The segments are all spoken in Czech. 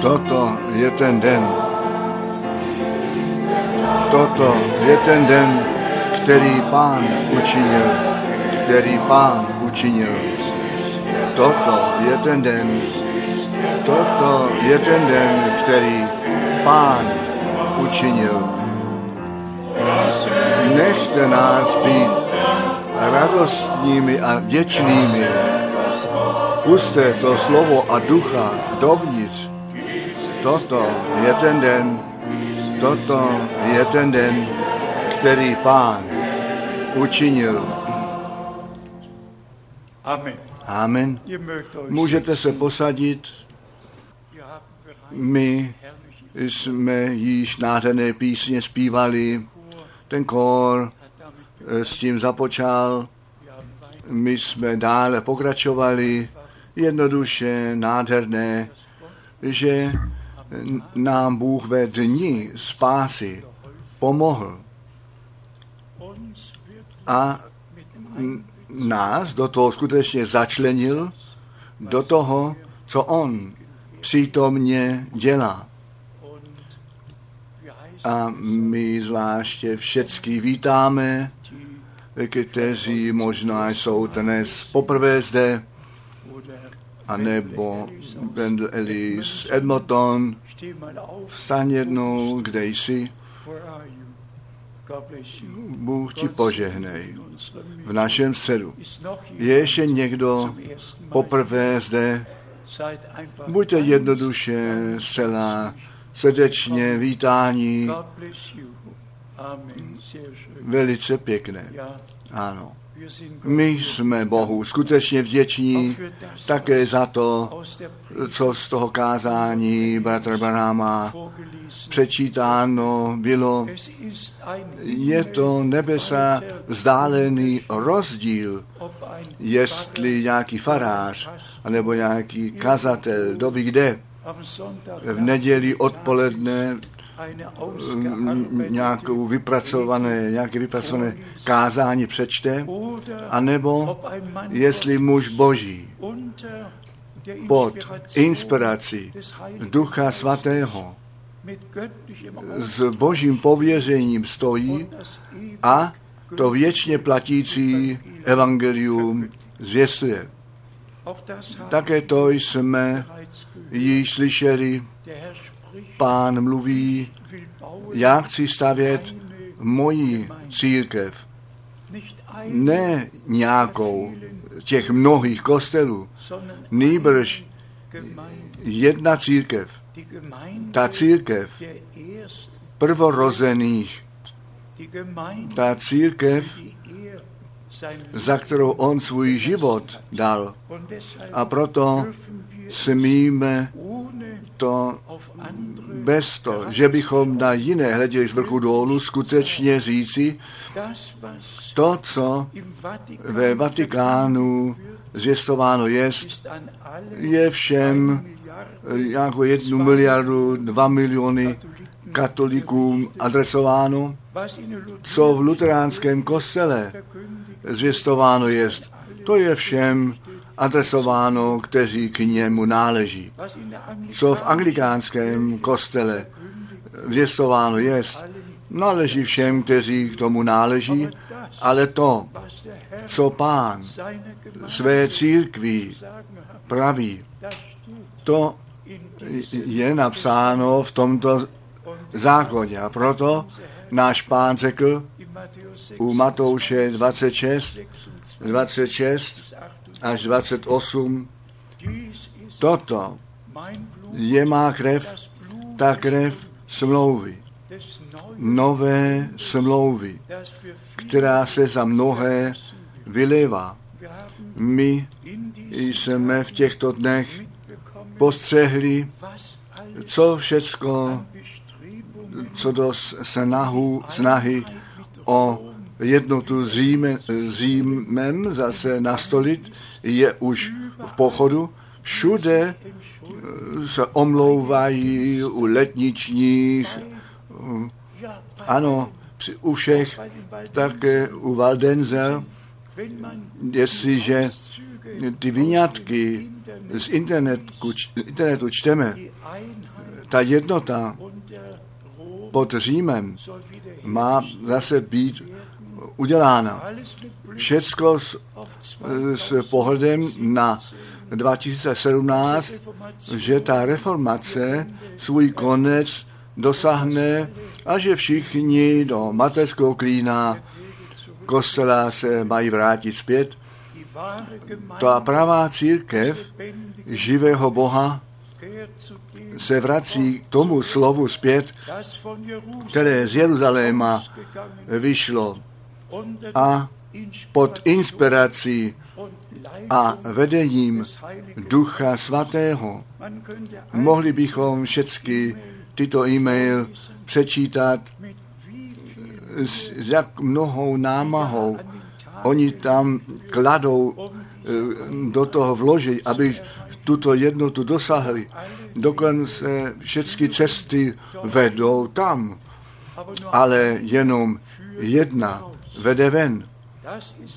Toto je ten den. Toto je ten den, který pán učinil, který pán učinil. Toto je ten den, toto je ten den, který pán učinil. Nechte nás být radostnými a vděčnými. Puste to slovo a ducha dovnitř. Toto je ten den, toto je ten den, který pán učinil. Amen. Amen. Můžete se posadit. My jsme již nádherné písně zpívali. Ten damit eh, s tím započal. My jsme dále pokračovali. Jednoduše, nádherné, že nám Bůh ve dni spásy pomohl a nás do toho skutečně začlenil, do toho, co On přítomně dělá. A my zvláště všecky vítáme, kteří možná jsou dnes poprvé zde, anebo Wendell Ellis, Edmonton, vstaň jednou, kde jsi. Bůh ti požehnej. V našem středu. Je ještě někdo poprvé zde, buďte jednoduše zcela srdečně vítání, velice pěkné. Ano. My jsme Bohu skutečně vděční také za to, co z toho kázání Baráma vorgelesen přečítáno bylo. Je to nebesa vzdálený rozdíl, jestli nějaký farář anebo nějaký kazatel, kdo ví kde, v neděli odpoledne nějakou vypracované, nějaké vypracované kázání přečte, anebo jestli muž boží pod inspirací Ducha Svatého s božím pověřením stojí a to věčně platící evangelium zvěstuje. Také to jsme již slyšeli, pán mluví, já chci stavět moji církev, ne nějakou těch mnohých kostelů, Gemeinde. jedna církev, ta církev prvorozených, ta církev, za kterou on svůj život dal. A proto smíme to bez toho, že bychom na jiné hleděli z vrchu dolů, skutečně říci to, co ve Vatikánu zvěstováno je, je všem jako jednu miliardu, dva miliony katolikům adresováno, co v luteránském kostele zvěstováno je. To je všem adresováno, kteří k němu náleží. Co v anglikánském kostele zvěstováno je, náleží všem, kteří k tomu náleží, ale to, co pán své církví praví, to je napsáno v tomto zákoně. A proto náš pán řekl in Matthäus 6, u Matouše 26, 26 26 bis 28. až 28, Dies ist toto je má krev, ta krev smlouvy, nové smlouvy, která se za mnohé haben My jsme v těchto dnech postřehli, co všecko, co do snahu, snahy o jednotu s Říme, Římem zase nastolit, je už v pochodu. Všude eh, se omlouvají u letničních, ja, ano, při, u všech, také u man jestliže ty vyňatky z internetu, internetu čteme, ta jednota pod Římem má zase být udělána. Všecko s, auf s pohledem na 2017, že ta reformace svůj konec dosáhne a že všichni do mateřského klína kostela se mají vrátit zpět. Ta pravá církev živého Boha se vrací k tomu slovu zpět, které z Jeruzaléma vyšlo a pod inspirací a vedením. Ducha Svatého. Mohli bychom všechny tyto e-mail přečítat, s jak mnohou námahou oni tam kladou eh, do toho vloží, aby tuto jednotu dosáhli. Dokonce všechny cesty vedou tam, ale jenom jedna vede ven.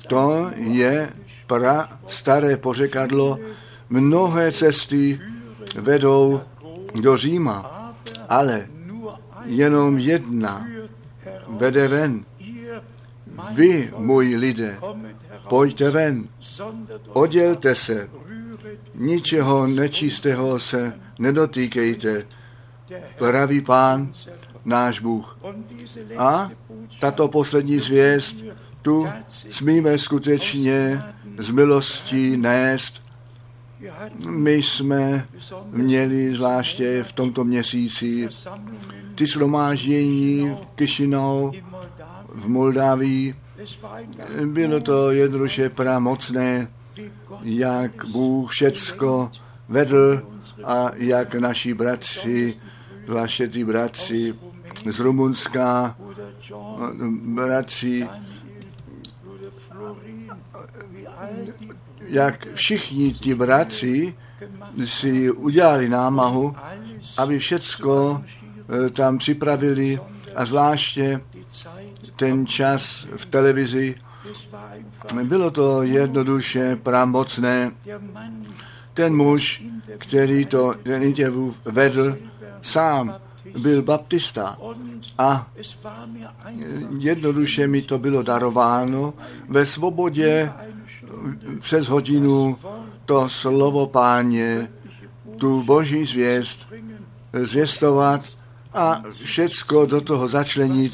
To je pra staré pořekadlo. Mnohé cesty vedou do Říma, ale jenom jedna vede ven. Vy, můj lidé, pojďte ven, oddělte se, ničeho nečistého se nedotýkejte, pravý pán, náš Bůh. A tato poslední zvěst tu smíme skutečně z milostí nést. My jsme měli zvláště v tomto měsíci ty shromáždění v Kišinou, v Moldávii. Bylo to jednoduše pramocné, jak Bůh všecko vedl a jak naši bratři, zvláště ty bratři z Rumunska, bratři, jak všichni ti bratři si udělali námahu, aby všecko eh, tam připravili a zvláště ten čas v televizi. Bylo to jednoduše pramocné. Ten muž, který to ten vedl, sám byl baptista a jednoduše mi to bylo darováno ve svobodě přes hodinu to slovo páně, tu boží zvěst zvěstovat a všecko do toho začlenit,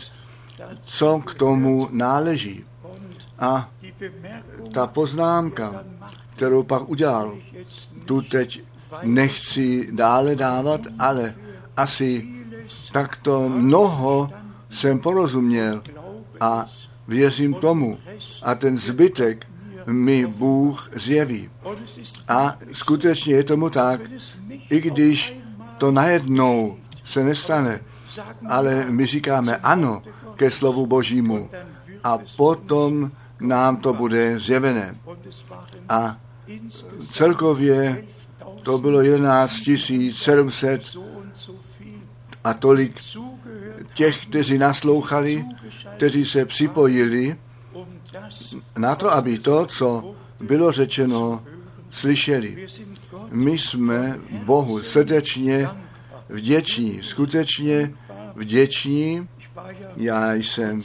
co k tomu náleží. A ta poznámka, kterou pak udělal, tu teď nechci dále dávat, ale asi takto mnoho jsem porozuměl a věřím tomu. A ten zbytek mi Bůh zjeví. A skutečně je tomu tak, i když to najednou se nestane, ale my říkáme ano ke slovu Božímu a potom nám to bude zjevené. A celkově to bylo 11 700 a tolik těch, kteří naslouchali, kteří se připojili na to, aby to, co bylo řečeno, slyšeli. My jsme Bohu srdečně vděční, skutečně vděční. Já jsem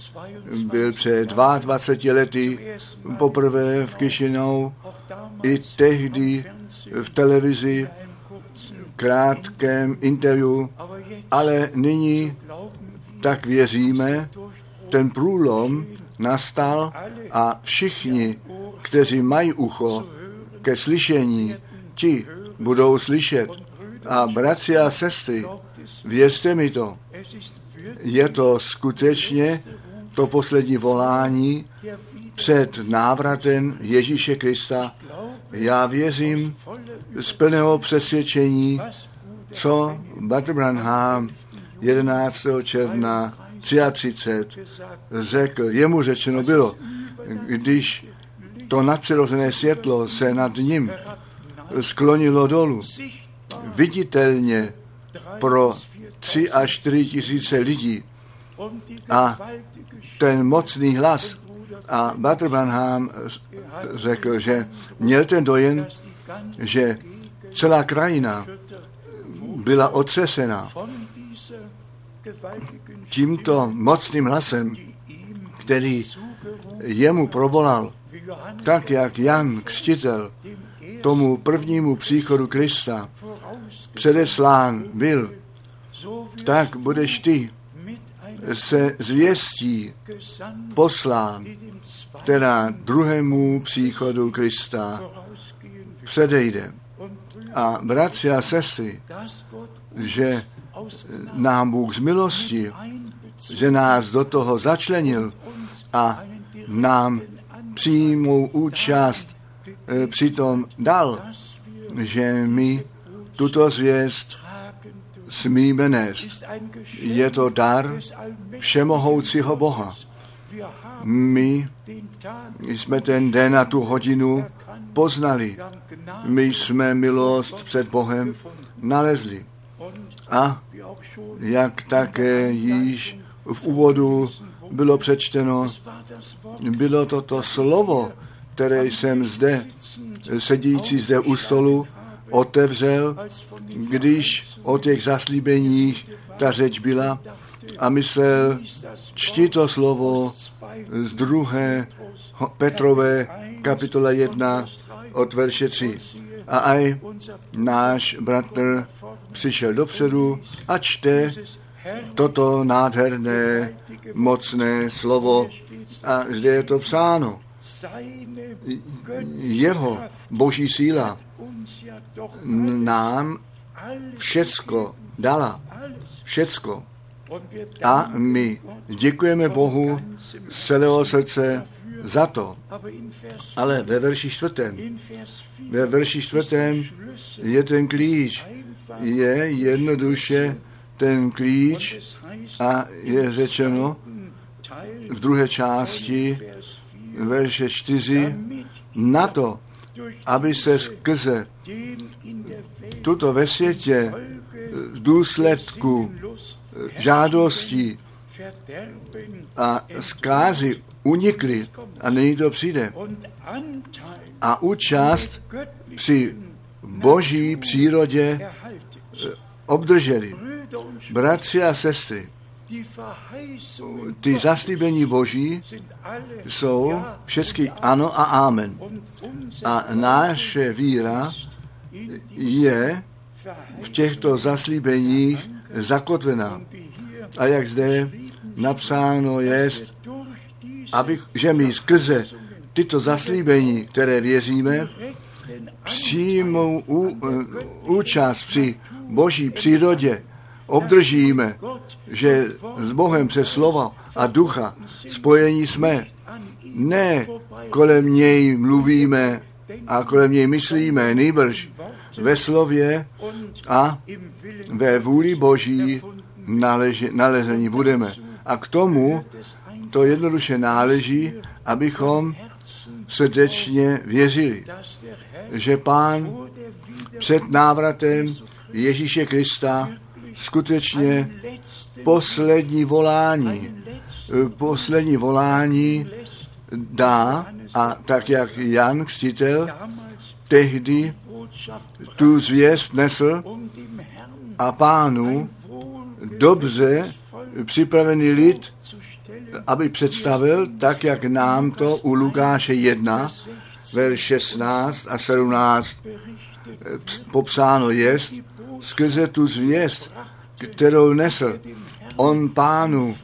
byl před 22 lety poprvé v Kišinou, i tehdy v televizi, krátkém interview, ale nyní tak věříme, ten průlom nastal a všichni, kteří mají ucho ke slyšení, ti budou slyšet. A bratři a sestry, věřte mi to, je to skutečně to poslední volání před návratem Ježíše Krista. Já věřím z plného přesvědčení, co Bater Branham 11. června 33 gesagt řekl, jemu řečeno bylo, když to nadpřirozené světlo se nad ním sklonilo dolů, viditelně pro tři až čtyři tisíce lidí a ten mocný hlas a Bater Branham řekl, že měl ten dojem, že celá krajina byla otřesena tímto mocným hlasem, který jemu provolal, tak jak Jan Křtitel tomu prvnímu příchodu Krista předeslán byl, tak budeš ty se zvěstí poslán, která druhému příchodu Krista předejde. A bratři a sestry, že aus nám Bůh z milosti, že nás do toho začlenil a nám přímou účast eh, přitom dal, že my tuto zvěst smíme nést. Je to dar všemohoucího Boha. My jsme ten den a tu hodinu poznali. My jsme milost před Bohem nalezli. A jak také již v úvodu bylo přečteno, bylo to to slovo, které jsem zde, sedící zde u stolu, otevřel, když o těch zaslíbeních ta řeč byla a myslel, čti to slovo z druhé Petrové kapitola 1 od verše 3. A aj náš bratr přišel dopředu a čte toto nádherné, mocné slovo. A zde je to psáno. Jeho boží síla nám všecko dala. Všecko. A my děkujeme Bohu z celého srdce za to. Ale ve verši čtvrtém, in Vers 4 ve verši čtvrtém je ten klíč. Je jednoduše ten klíč a je řečeno v druhé části Vers 4 verše 4 damit na to, aby se skrze tuto ve světě v důsledku žádostí a zkázy unikli a nyní to přijde. A účast při boží přírodě erhalten. obdrželi. Bratři a sestry, ty zaslíbení boží jsou všechny ano a amen. A naše víra je v těchto zaslíbeních zakotvená. A jak zde napsáno diese aby, že my skrze tyto zaslíbení, které věříme, přímou ú, eh, účast při boží přírodě obdržíme, že s Bohem přes slova a ducha spojení jsme. Ne kolem něj mluvíme a kolem něj myslíme, nýbrž ve slově a ve vůli boží nalezení budeme. A k tomu to jednoduše náleží, abychom srdečně věřili, že Pán před návratem Ježíše Krista skutečně poslední volání, poslední volání dá a tak jak Jan Křtitel tehdy tu zvěst nesl a pánu dobře připravený lid, aby představil, tak jak nám to u Lukáše 1, ver 16 a 17 eh, popsáno jest, skrze tu zvěst, kterou nesl, on pánu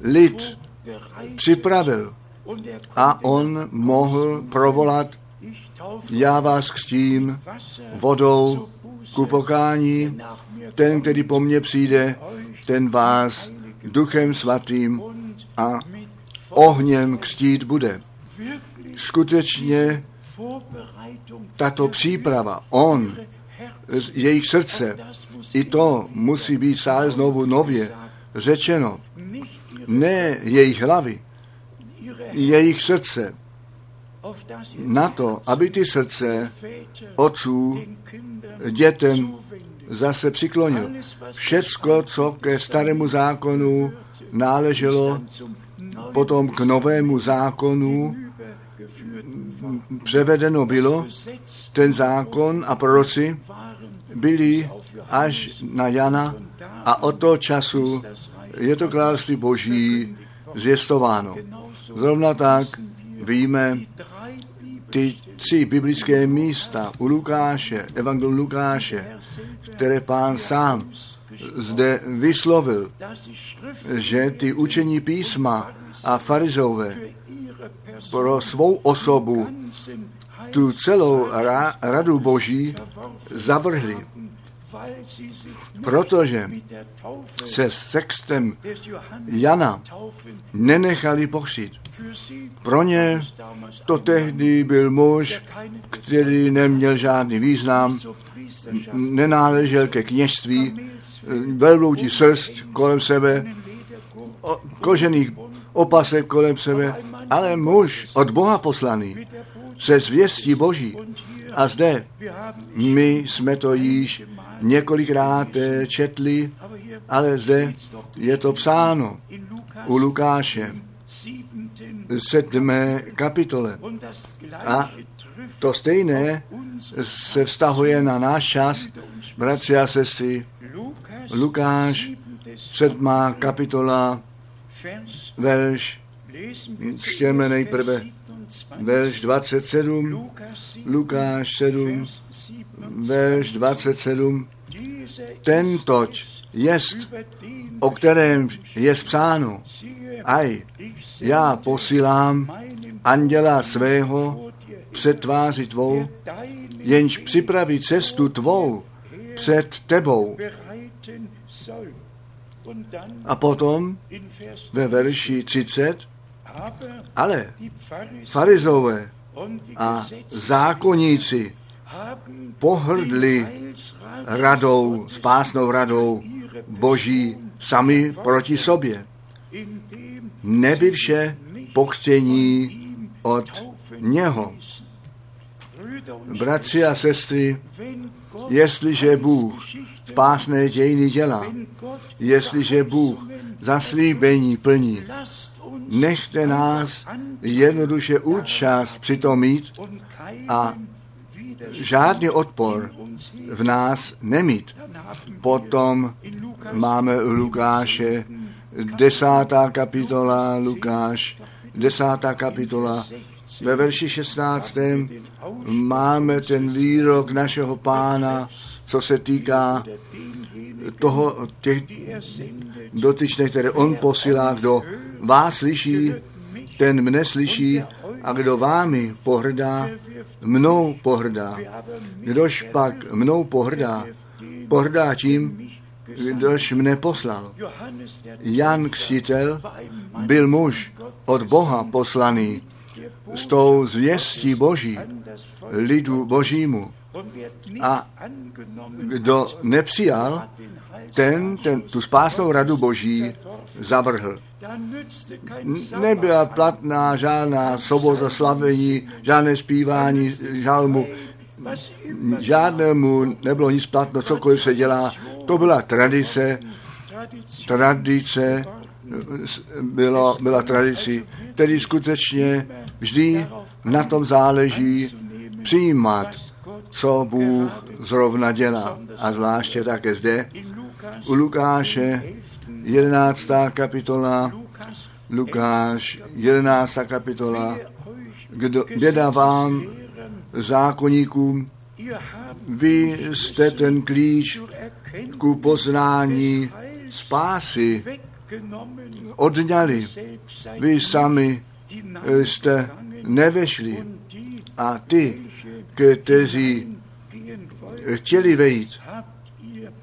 lid připravil a on mohl provolat, já vás křtím vodou ku pokání, ten, který po mně přijde, ten vás duchem svatým a ohněm křtít bude. Skutečně tato příprava, on, jejich srdce, i to musí být stále znovu nově řečeno. Ne jejich hlavy, jejich srdce, na to, aby ty srdce otců dětem zase přiklonil. Všecko, co ke starému zákonu náleželo, potom k novému zákonu převedeno bylo. Ten zákon a proroci byli až na Jana a od toho času je to království boží zvěstováno. Zrovna tak víme ty tři biblické místa u Lukáše, Evangelium Lukáše, které pán sám zde vyslovil, že ty učení písma a farizové pro svou osobu tu celou ra- radu boží zavrhli, protože se sextem Jana nenechali pochřít. Pro ně to tehdy byl muž, který neměl žádný význam, nenáležel ke kněžství, velbloudí srst kolem sebe, kožených opasek kolem sebe, ale muž od Boha poslaný se zvěstí Boží. A zde my jsme to již několikrát eh, četli, ale zde je to psáno u Lukáše, sedmé kapitole. A to stejné se vztahuje na náš čas, bratři a sestry, Lukáš, sedmá kapitola, verš, čtěme nejprve verš 27, Lukáš 7, verš 27, tentoť jest, o kterém je psáno, aj, já posílám anděla svého před tváři tvou, jenž připraví cestu tvou před tebou. A potom ve verši 30, ale farizové a zákonníci pohrdli radou, spásnou radou Boží sami proti sobě. Nebyvše pokřtění od něho. Bratři a sestry, jestliže Bůh spásné dějiny dělá, jestliže Bůh zaslíbení plní, nechte nás jednoduše účast přitom mít a žádný odpor v nás nemít. Potom máme Lukáše desátá kapitola, Lukáš, desátá kapitola, ve verši 16. máme ten výrok našeho pána, co se týká toho, těch dotyčných, které on posílá, kdo vás slyší, ten mne slyší a kdo vámi pohrdá, mnou pohrdá. Kdož pak mnou pohrdá, pohrdá tím, kdož mne poslal. Jan Křtitel byl muž od Boha poslaný s tou zvěstí Boží, lidu Božímu. A kdo nepřijal, ten, ten tu spásnou radu Boží zavrhl. Nebyla platná žádná soboza slavení, žádné zpívání žalmu, žádnému nebylo nic platno, cokoliv se dělá. To byla tradice, tradice bylo, byla tradici, tedy skutečně vždy na tom záleží přijímat, co Bůh zrovna dělá. A zvláště také zde u Lukáše 11. kapitola, Lukáš 11. kapitola, kdo, běda vám, zákonníkům, vy jste ten klíč ku poznání spásy odňali. Vy sami jste nevešli a ty, kteří chtěli vejít,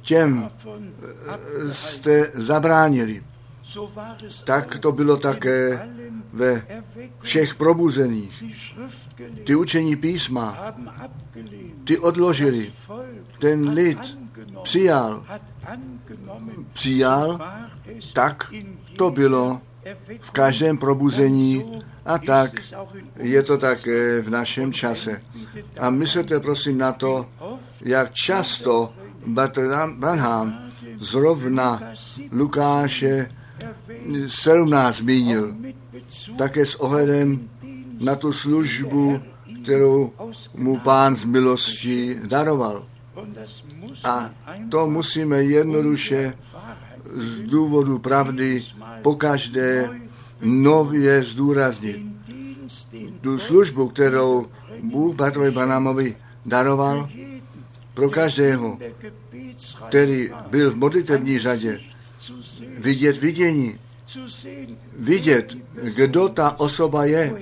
těm jste zabránili. Tak to bylo také ve všech probuzených. Ty učení písma, ty odložili. Ten lid přijal, přijal, tak to bylo v každém probuzení a tak je to také v našem čase. A myslete prosím na to, jak často Branham zrovna Lukáše 17 zmínil, také s ohledem na tu službu, kterou mu pán z milosti daroval. A to musíme jednoduše z důvodu pravdy pokaždé nově zdůraznit. Tu službu, kterou Bůh Batrovi Banamovi daroval pro každého, který byl v modlitevní řadě, vidět vidění, vidět, kdo ta osoba je,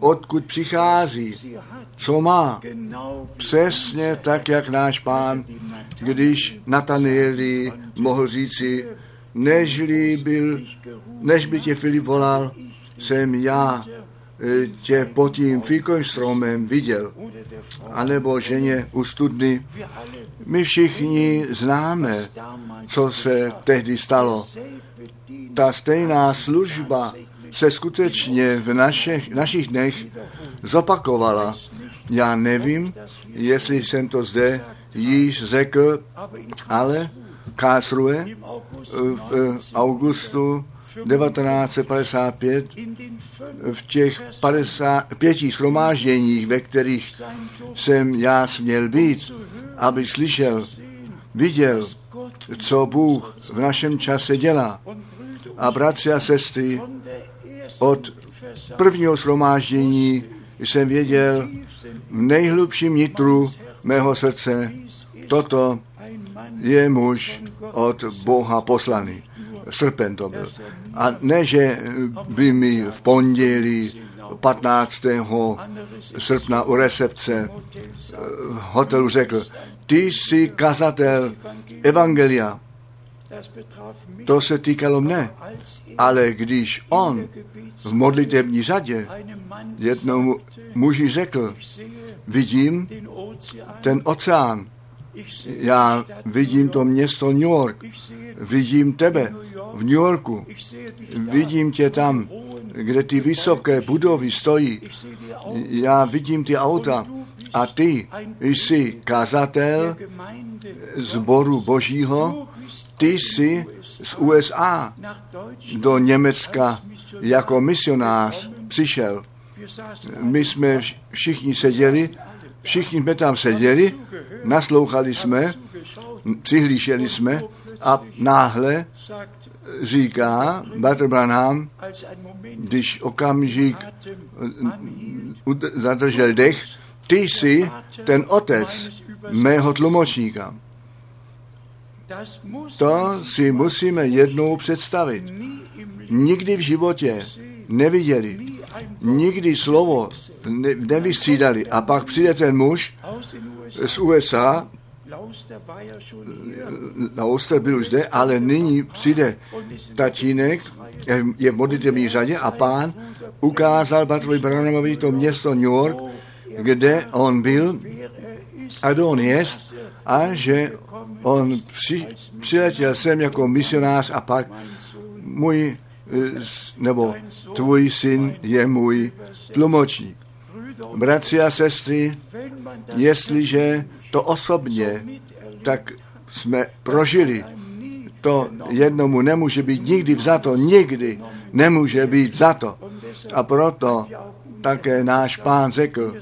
odkud přichází, co má. Přesně tak, jak náš pán, když Natanieli mohl říci, nežli byl, než by tě Filip volal, jsem já e, tě pod tím fíkovým stromem viděl, anebo ženě u studny. My všichni známe, co se tehdy stalo. Ta stejná služba se skutečně v našich, našich dnech zopakovala. Já nevím, jestli jsem to zde již řekl, ale Karlsruhe v augustu 1955 v těch 50, pěti schromážděních, ve kterých jsem já směl být, aby slyšel, viděl, co Bůh v našem čase dělá. A bratři a sestry, od prvního shromáždění jsem věděl v nejhlubším nitru mého srdce, toto je muž od Boha poslaný. Srpen to byl. A ne, že by mi v pondělí 15. srpna u recepce v hotelu řekl, ty jsi kazatel Evangelia. To se týkalo mne. Ale když on v modlitební řadě jednomu muži řekl, vidím ten oceán, já vidím to město New York, vidím tebe v New Yorku, vidím tě tam, kde ty vysoké budovy stojí, já vidím ty auta. A ty jsi kazatel zboru božího, ty jsi z USA do Německa jako misionář přišel. My jsme všichni seděli, všichni jsme tam seděli, naslouchali jsme, přihlíšeli jsme a náhle říká Bater Branham, když okamžik zadržel dech, ty jsi ten otec mého tlumočníka. To si musíme jednou představit. Nikdy v životě neviděli, nikdy slovo ne, nevystřídali. A pak přijde ten muž z USA, Lauster byl už zde, ale nyní přijde tatínek, je v modlitevní řadě a pán ukázal Batrovi Branamovi to město New York, kde on byl a kdo on je a že on při, přiletěl sem jako misionář a pak můj, nebo tvůj syn je můj tlumočník. Bratři a sestry, jestliže to osobně, tak jsme prožili. To jednomu nemůže být nikdy vzato, nikdy nemůže být vzato. A proto také náš pán řekl,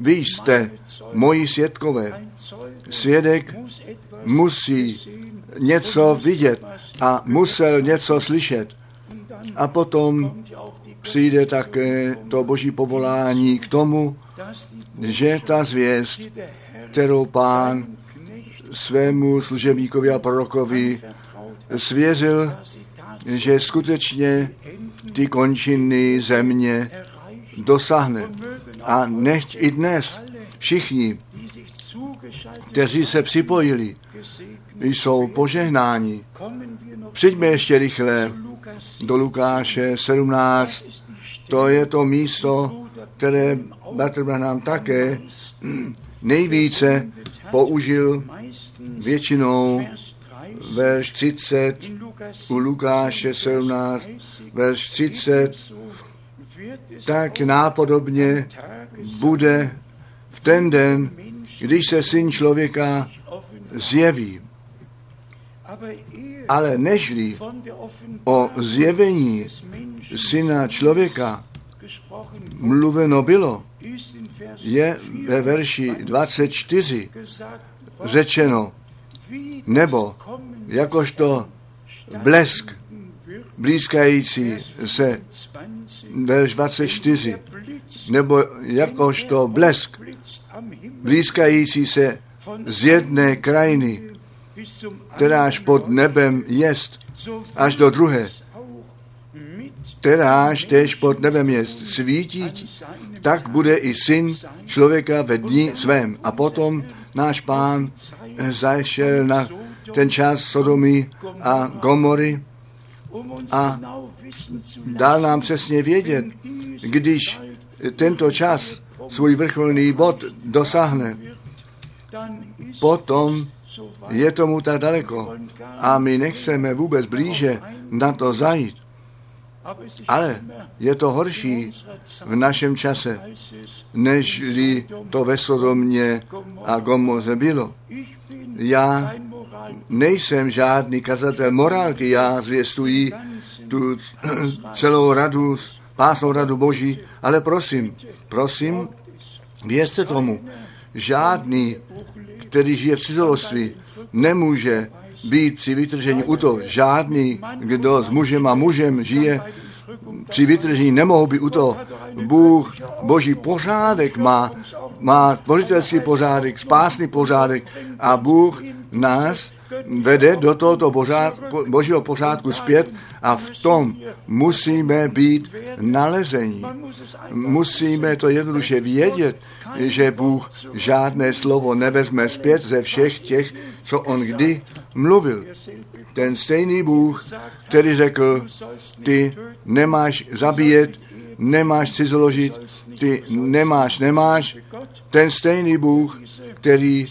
vy jste moji svědkové. Svědek musí něco vidět a musel něco slyšet. A potom přijde také to boží povolání k tomu, že ta zvěst, kterou pán svému služebníkovi a prorokovi svěřil, že skutečně ty končiny země dosáhne. A nechť i dnes všichni, kteří se připojili, jsou požehnáni. Přijďme ještě rychle do Lukáše 17. To je to místo, které Bratr Branham také nejvíce použil většinou verš 30 u Lukáše 17, verš 30, tak nápodobně bude v ten den, když se syn člověka zjeví. Ale nežli o zjevení syna člověka mluveno bylo, je ve verši 24 řečeno, nebo jakožto blesk blízkající se, verš 24, nebo jakožto blesk blízkající se z jedné krajiny, kteráž pod nebem jest, až do druhé, kteráž tež pod nebem jest, svítí, tak bude i syn člověka ve dní svém. A potom náš pán zašel na ten čas Sodomy a Gomory a dal nám přesně vědět, když tento čas svůj vrcholný bod dosáhne, potom je tomu tak daleko a my nechceme vůbec blíže na to zajít. Ale je to horší v našem čase, nežli to ve Sodomě a Gomoze bylo. Já nejsem žádný kazatel morálky, já zvěstuji tu celou radu, pásnou radu Boží, ale prosím, prosím, věřte tomu, žádný, který žije v cizoloství, nemůže být při vytržení u to. Žádný, kdo s mužem a mužem žije při vytržení, nemohou být u to. Bůh, boží pořádek má, má tvořitelský pořádek, spásný pořádek a Bůh nás vede do tohoto božího pořádku zpět a v tom musíme být nalezení. Musíme to jednoduše vědět, že Bůh žádné slovo nevezme zpět ze všech těch, co on kdy mluvil. Ten stejný Bůh, který řekl, ty nemáš zabíjet, nemáš cizoložit, ty nemáš, nemáš. Ten stejný Bůh, který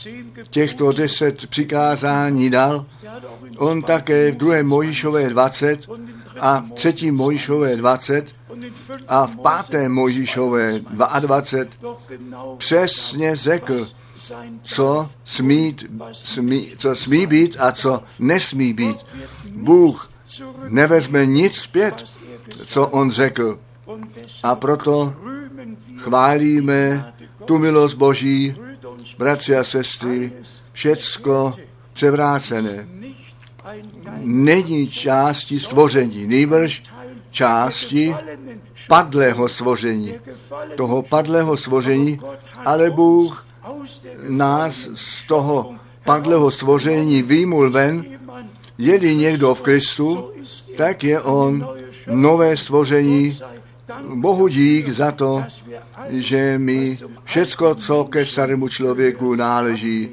těchto deset přikázání dal, on také v druhé Mojišové 20 a v třetí Mojišové 20 a v páté Mojišové 22 přesně řekl, co smí, smí, co smí být a co nesmí být. Bůh nevezme nic zpět, co on řekl. A proto chválíme tu milost Boží, bratři a sestry, všecko převrácené. Není části stvoření, nejbrž části padlého stvoření. Toho padlého stvoření, ale Bůh nás z toho padlého stvoření výmul ven, je někdo v Kristu, tak je on nové stvoření. Bohu dík za to, že my všecko, co ke starému člověku náleží,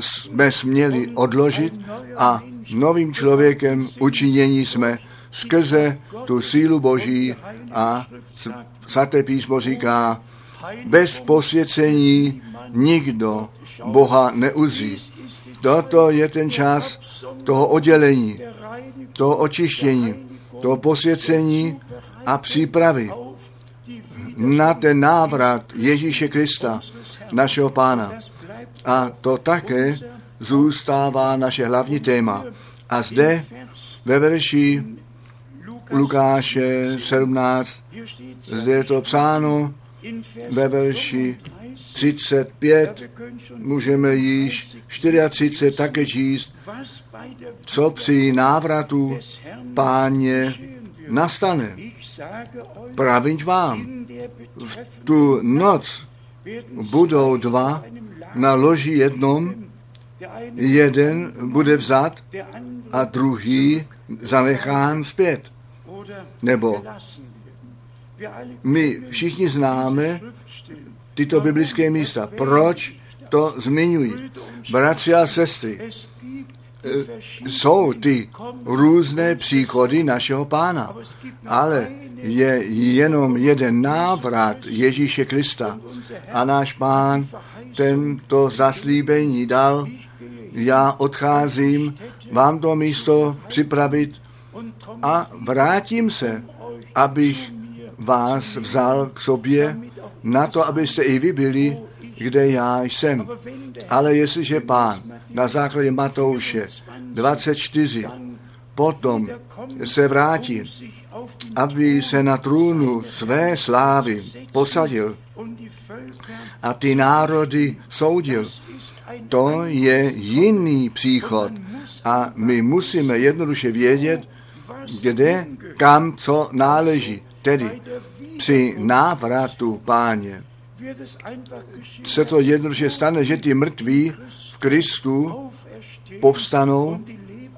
jsme směli odložit a novým člověkem učinění jsme skrze tu sílu Boží a svaté písmo říká, bez posvěcení nikdo Boha neuzí. Toto je ten čas toho oddělení, toho očištění, toho posvěcení a přípravy na ten návrat Ježíše Krista, našeho pána. A to také zůstává naše hlavní téma. A zde ve verši Lukáše 17, zde je to psáno ve verši 35, můžeme již 34 také číst, co při návratu páně nastane. Praviť vám, v tu noc budou dva na loži jednom, jeden bude vzat a druhý zanechán zpět. Nebo my všichni známe tyto biblické místa. Proč to zmiňují? Bratři a sestry, eh, jsou ty různé příchody našeho pána, ale je jenom jeden návrat Ježíše Krista. A náš pán tento zaslíbení dal, já odcházím vám to místo připravit a vrátím se, abych vás vzal k sobě na to, abyste i vy byli, kde já jsem. Ale jestliže pán na základě Matouše 24 potom se vrátí, aby se na trůnu své slávy posadil a ty národy soudil. to je jiný příchod. A my musíme jednoduše vědět, kde, kam, co náleží. Tedy při návratu páně se to jednoduše stane, že ty mrtví v Kristu povstanou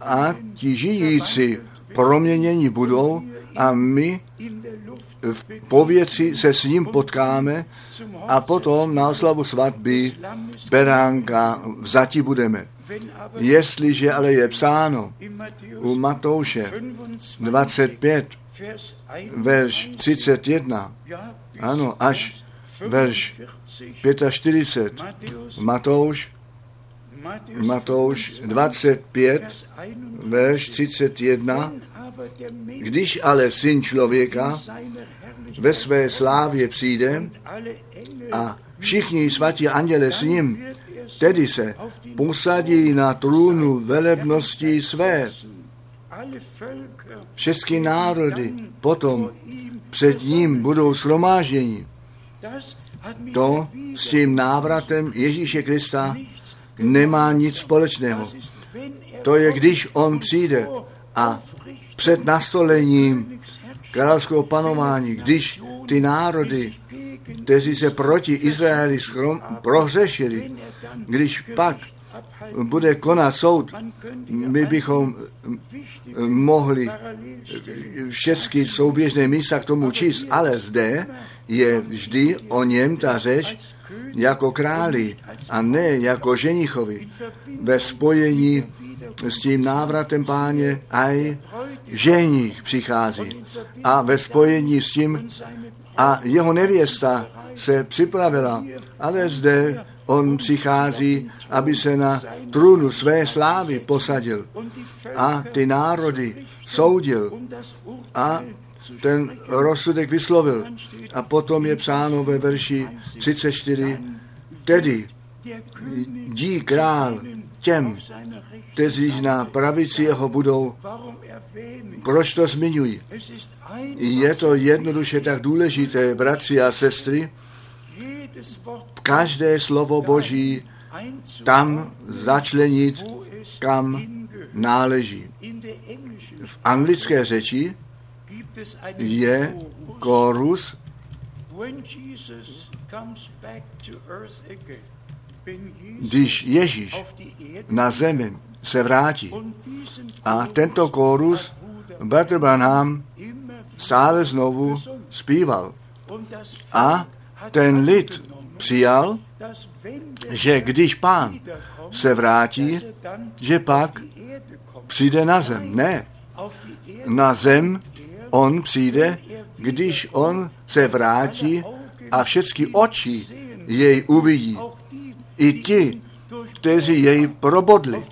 a ti žijící proměnění budou a my v povětří se s ním potkáme a potom na oslavu svatby beránka vzati budeme. Jestliže ale je psáno u Matouše 25, 25, Vers verš 31, 31, ja, bis ano, až verš 45, 45, Matthäus, Matouš, Matouš 25, Vers 31, verš 31, Když ale syn člověka ve své slávě přijde a všichni svatí anděle s ním, tedy se posadí na trůnu velebnosti své. Všechny národy potom před ním budou shromážděni. To s tím návratem Ježíše Krista nemá nic společného. To je, když on přijde a před nastolením královského panování, když ty národy, kteří se proti Izraeli schrom, prohřešili, když pak bude konat soud, my bychom mohli všechny souběžné místa k tomu číst, ale zde je vždy o něm ta řeč jako králi a ne jako ženichovi ve spojení s tím návratem páně aj ženich přichází a ve spojení s tím a jeho nevěsta se připravila, ale zde on přichází, aby se na trůnu své slávy posadil a ty národy soudil a ten rozsudek vyslovil. A potom je psáno ve verši 34, tedy dí král těm, kteří na pravici jeho budou. Proč to ein Je to jednoduše tak důležité, bratři a sestry, každé slovo Boží tam začlenit, kam náleží. V anglické řeči je Chorus. Když Ježíš na zemi se vrátí. A tento chorus Bratr Branham stále znovu zpíval. A ten lid přijal, že když pán se vrátí, že pak přijde na zem. Ne, na zem on přijde, když on se vrátí a všechny oči jej uvidí. I ti, kteří jej probodli.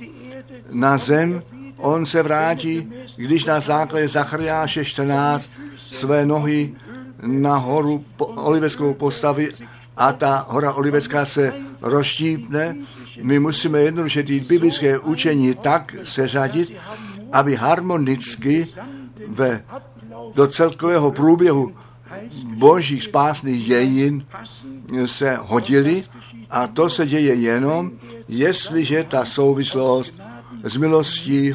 Na zem on se vrátí, když na základě Zachariáše 14 své nohy na horu po- oliveckou postaví a ta hora olivecká se rozštípne. My musíme jednoduše ty biblické učení tak seřadit, aby harmonicky ve, do celkového průběhu božích spásných dějin se hodili a to se děje jenom, jestliže ta souvislost s milostí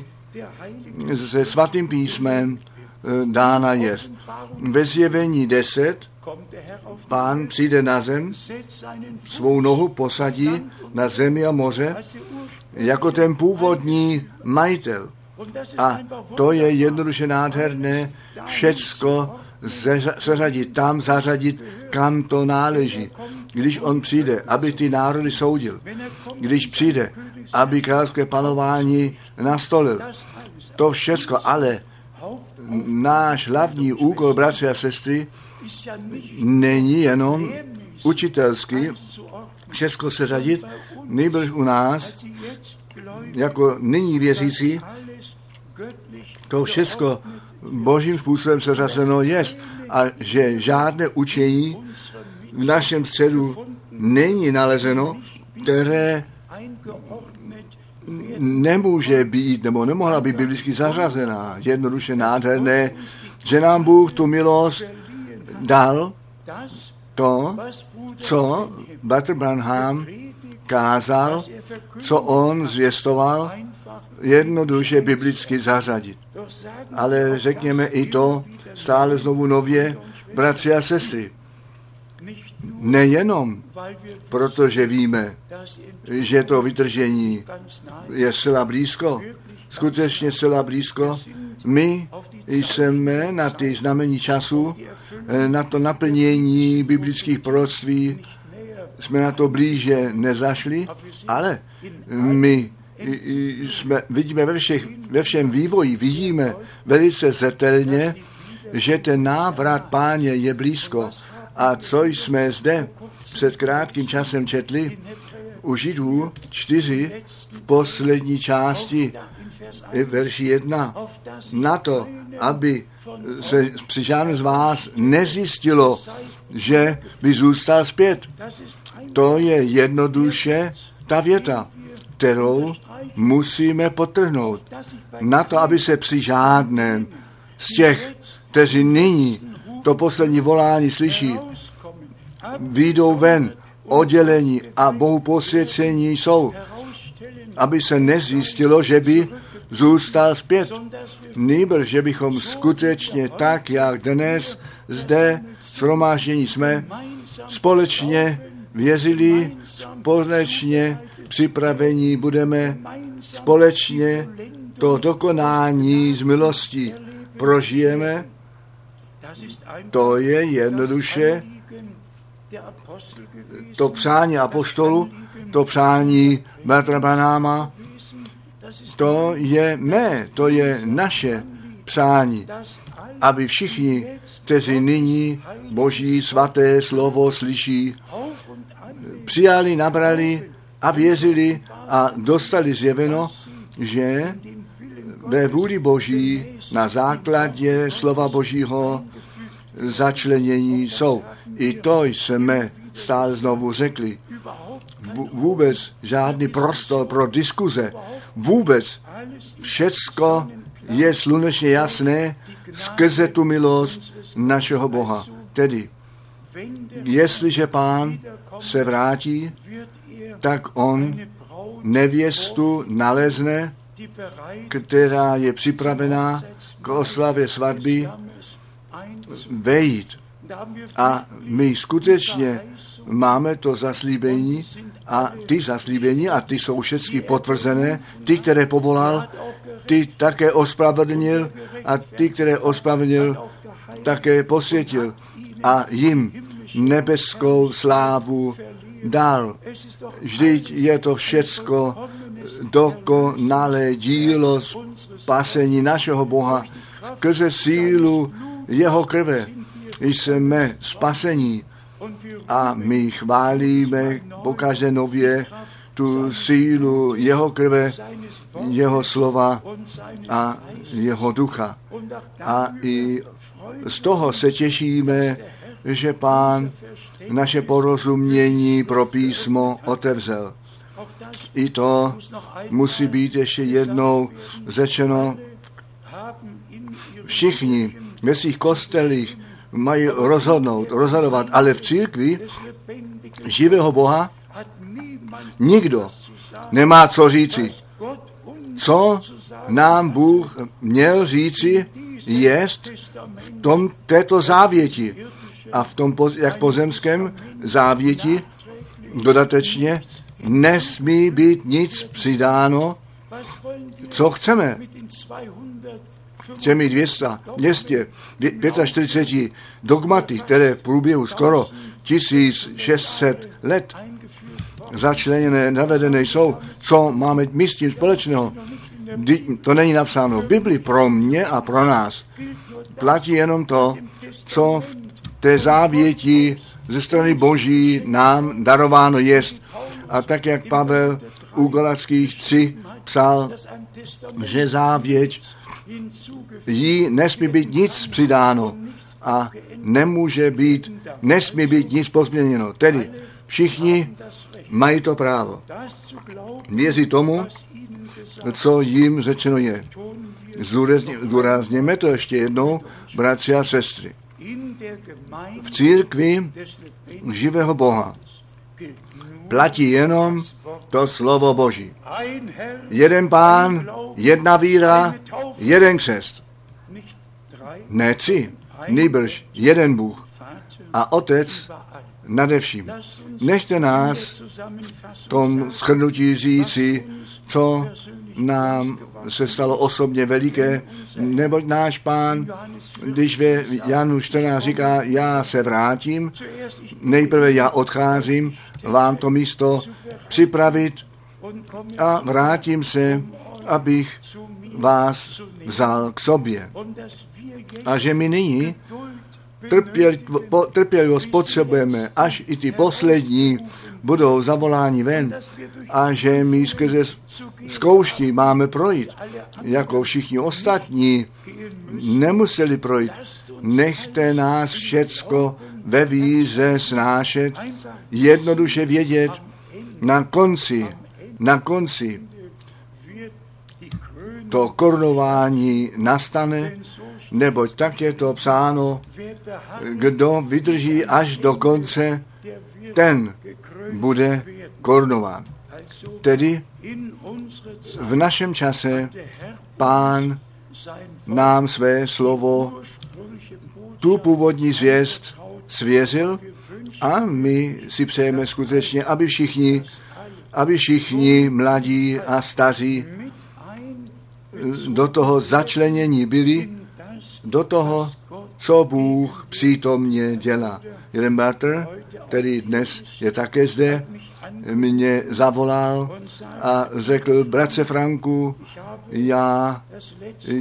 se svatým písmem eh, dána je. Ve zjevení 10 kommt der Herr auf pán přijde na zem, svou nohu posadí na zemi a moře jako ten původní majitel. A to je jednoduše nádherné všecko seřadit tam, zařadit, kam to náleží. Když on přijde, aby ty národy soudil. Když přijde, aby královské panování nastolil. To všecko, ale náš hlavní úkol, bratři a sestry, není jenom učitelský zuordnen, všecko seřadit, nejbrž u nás, jako nyní věřící, to všecko božím způsobem seřazeno je a že žádné učení v našem středu není nalezeno, které nemůže být nebo nemohla být biblicky zařazená. Jednoduše nádherné, že nám Bůh tu milost dal to, co Bratr Branham kázal, co on zvěstoval, jednoduše biblicky zařadit. Ale řekněme i to stále znovu nově, bratři a sestry. Nejenom protože víme, že to vytržení je zcela blízko, skutečně zcela blízko, my jsme na ty znamení času, na to naplnění biblických proroctví, jsme na to blíže nezašli, ale my jsme, vidíme ve, všech, ve všem vývoji, vidíme velice zetelně, že ten návrat páně je blízko. A co jsme zde před krátkým časem četli, u Židů 4 v poslední části verši 1 na to, aby se při žádném z vás nezjistilo, že by zůstal zpět. To je jednoduše ta věta, kterou musíme potrhnout. Na to, aby se při žádném z těch, kteří nyní to poslední volání slyší, výjdou ven, oddělení a Bohu posvěcení jsou, aby se nezjistilo, že by zůstal zpět. Nýbrž, že bychom skutečně tak, jak dnes zde shromáždění jsme, společně věřili, společně připravení budeme společně to dokonání z milosti prožijeme. To je jednoduše to přání apoštolu, to přání Bertra Banáma, to je mé, to je naše přání, aby všichni, kteří nyní Boží svaté slovo slyší, přijali, nabrali a věřili a dostali zjeveno, že ve vůli Boží na základě slova Božího začlenění jsou. I to jsme stále znovu řekli. Vůbec žádný prostor pro diskuze. Vůbec všecko je slunečně jasné skrze tu milost našeho Boha. Tedy, jestliže pán se vrátí, tak on nevěstu nalezne, která je připravená k oslavě svatby, vejít. A my skutečně máme to zaslíbení a ty zaslíbení, a ty jsou všechny potvrzené, ty, které povolal, ty také ospravedlnil a ty, které ospravedlnil, také posvětil a jim nebeskou slávu dal. Vždyť je to všecko dokonalé dílo spasení našeho Boha skrze sílu jeho krve. Jsme spasení a my chválíme pokaže nově tu sílu jeho krve, jeho slova a jeho ducha. A i z toho se těšíme, že pán naše porozumění pro písmo otevřel. I to musí být ještě jednou řečeno. Všichni ve svých kostelích mají rozhodnout, rozhodovat, ale v církvi živého Boha nikdo nemá co říci. Co nám Bůh měl říci, jest v tom, této závěti a v tom, jak pozemském závěti dodatečně nesmí být nic přidáno, co chceme těmi 200, 200, 45 dogmaty, které v průběhu skoro 1600 let začleněné, navedené jsou, co máme my s tím společného. To není napsáno v Bibli pro mě a pro nás. Platí jenom to, co v té závěti ze strany Boží nám darováno jest. A tak, jak Pavel u Galackých 3 psal, že závěť jí nesmí být nic přidáno a nemůže být, nesmí být nic pozměněno. Tedy všichni mají to právo. Věří tomu, co jim řečeno je. Zdůrazněme to ještě jednou, bratři a sestry. V církvi živého Boha platí jenom to slovo Boží. Jeden pán, jedna víra, jeden křest. Ne tři, nýbrž jeden Bůh a Otec nade vším. Nechte nás v tom schrnutí říci, co nám se stalo osobně veliké, neboť náš pán, když ve Janu 14 říká, já se vrátím, nejprve já odcházím, vám to místo připravit a vrátím se, abych vás vzal k sobě. A že my nyní trpělivost potřebujeme, až i ty poslední budou zavoláni ven a že my skrze zkoušky máme projít, jako všichni ostatní nemuseli projít. Nechte nás všecko ve víře snášet, jednoduše vědět, na konci, na konci to korunování nastane, neboť tak je to psáno, kdo vydrží až do konce, ten bude korunován. Tedy v našem čase pán nám své slovo, tu původní zvěst svěřil a my si přejeme skutečně, aby všichni, aby všichni mladí a staří do toho začlenění byli, do toho, co Bůh přítomně dělá. Jeden bratr, který dnes je také zde, mě zavolal a řekl, bratře Franku, já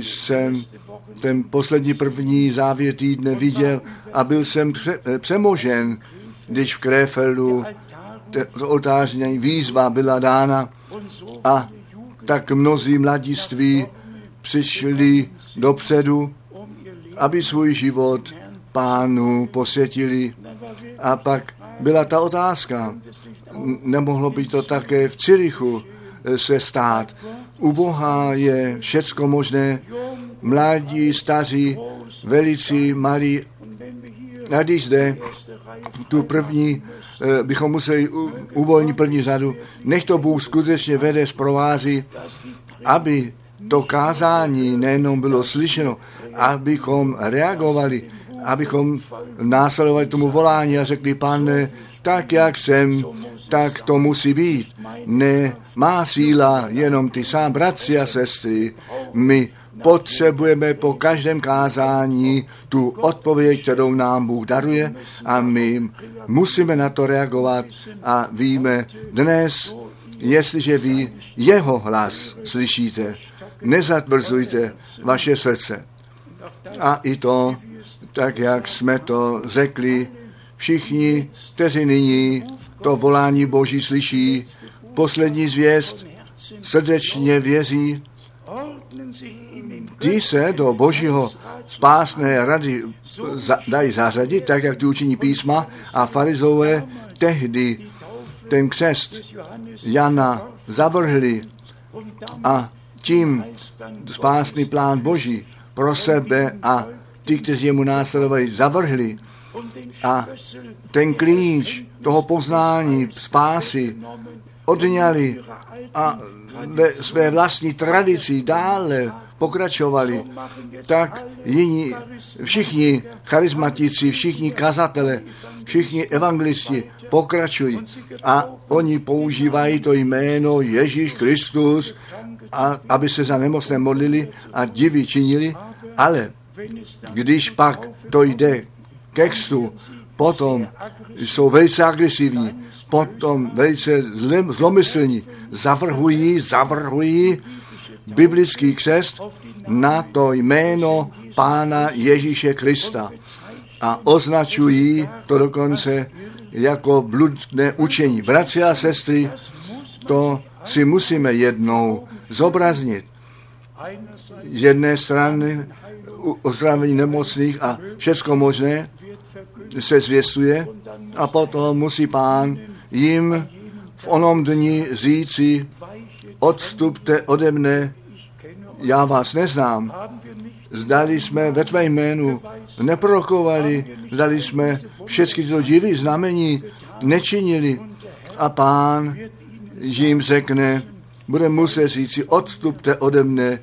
jsem ten poslední první závěr týdne viděl a byl jsem pře- přemožen, když v Kréfeldu oltářní výzva byla dána a tak mnozí mladiství přišli dopředu, aby svůj život pánu posvětili. A pak byla ta otázka, nemohlo by to také v Cirichu eh, se stát. U Boha je všecko možné, mladí, staří, velicí, malí. A když zde tu první eh, bychom museli uvolnit první řadu, nech to Bůh skutečně vede, zprovází, aby to kázání nejenom bylo slyšeno, abychom reagovali, abychom následovali tomu volání a řekli, pane, tak jak jsem, tak to musí být. Ne, má síla jenom ty sám, bratři a sestry. My potřebujeme po každém kázání tu odpověď, kterou nám Bůh daruje a my musíme na to reagovat a víme dnes, jestliže vy jeho hlas slyšíte, nezatvrzujte vaše srdce. A i to, tak jak jsme to řekli, všichni, kteří nyní to volání Boží slyší, poslední zvěst, srdečně věří, ti se do Božího spásné rady za, dají zařadit, tak jak to učiní písma a farizové tehdy. Ten křest Jana zavrhli a tím spásný plán Boží pro sebe a ty, kteří mu následovali, zavrhli. A ten klíč toho poznání spásy odňali a ve své vlastní tradici dále pokračovali, tak jiní, všichni charismatici, všichni kazatele, všichni evangelisti pokračují. A oni používají to jméno Ježíš Kristus, a aby se za nemocné modlili a divy činili, ale když pak to jde k textu, potom jsou velice agresivní, potom velice zlem, zlomyslní, zavrhují, zavrhují biblický křest na to jméno Pána Ježíše Krista a označují to dokonce jako bludné učení. Bratři a sestry, to si musíme jednou zobraznit. Z jedné strany ozdravení nemocných a všecko možné se zvěstuje a potom musí pán jim v onom dni říci, odstupte ode mne, já vás neznám. Zdali jsme ve tvé jménu neprorokovali, zdali jsme všechny tyto divy znamení nečinili a pán jim řekne, bude muset říci, odstupte ode mne,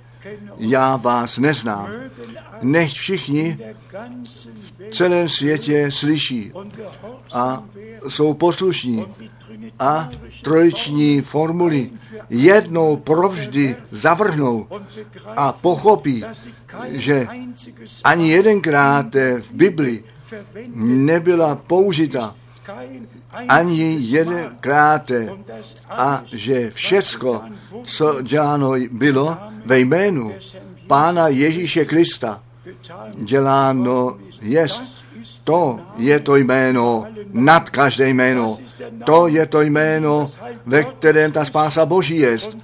já vás neznám. Nech všichni v celém světě slyší a jsou poslušní a trojiční formuly jednou provždy zavrhnou a pochopí, že ani jedenkrát v Bibli nebyla použita ani jedenkrát a že všecko, co děláno bylo ve jménu Pána Ježíše Krista, děláno jest. To je to jméno nad každé jméno. To je to jméno, ve kterém ta spása Boží jest.